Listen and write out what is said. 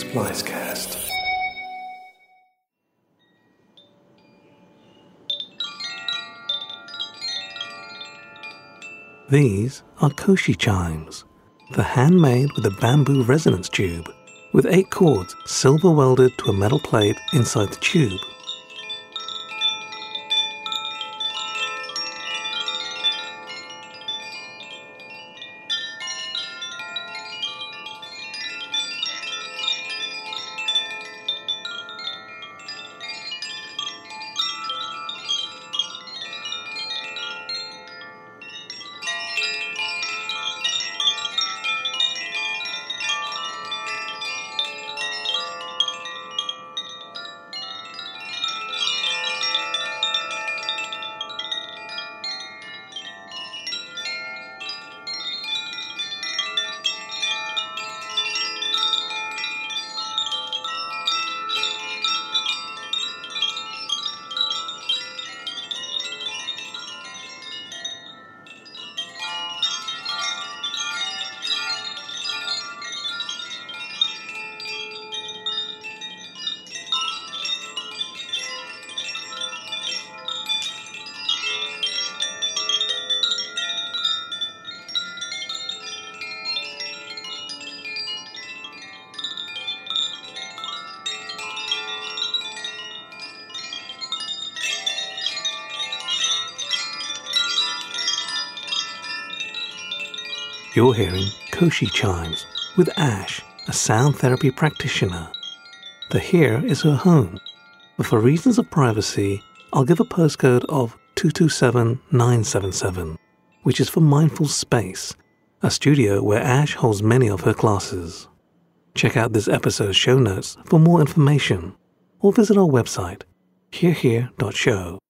Splicecast. These are Koshi chimes. They're handmade with a bamboo resonance tube, with eight cords silver welded to a metal plate inside the tube. You're hearing Koshi chimes with Ash, a sound therapy practitioner. The here is her home, but for reasons of privacy, I'll give a postcode of 227977, which is for Mindful Space, a studio where Ash holds many of her classes. Check out this episode's show notes for more information, or visit our website, herehere.show.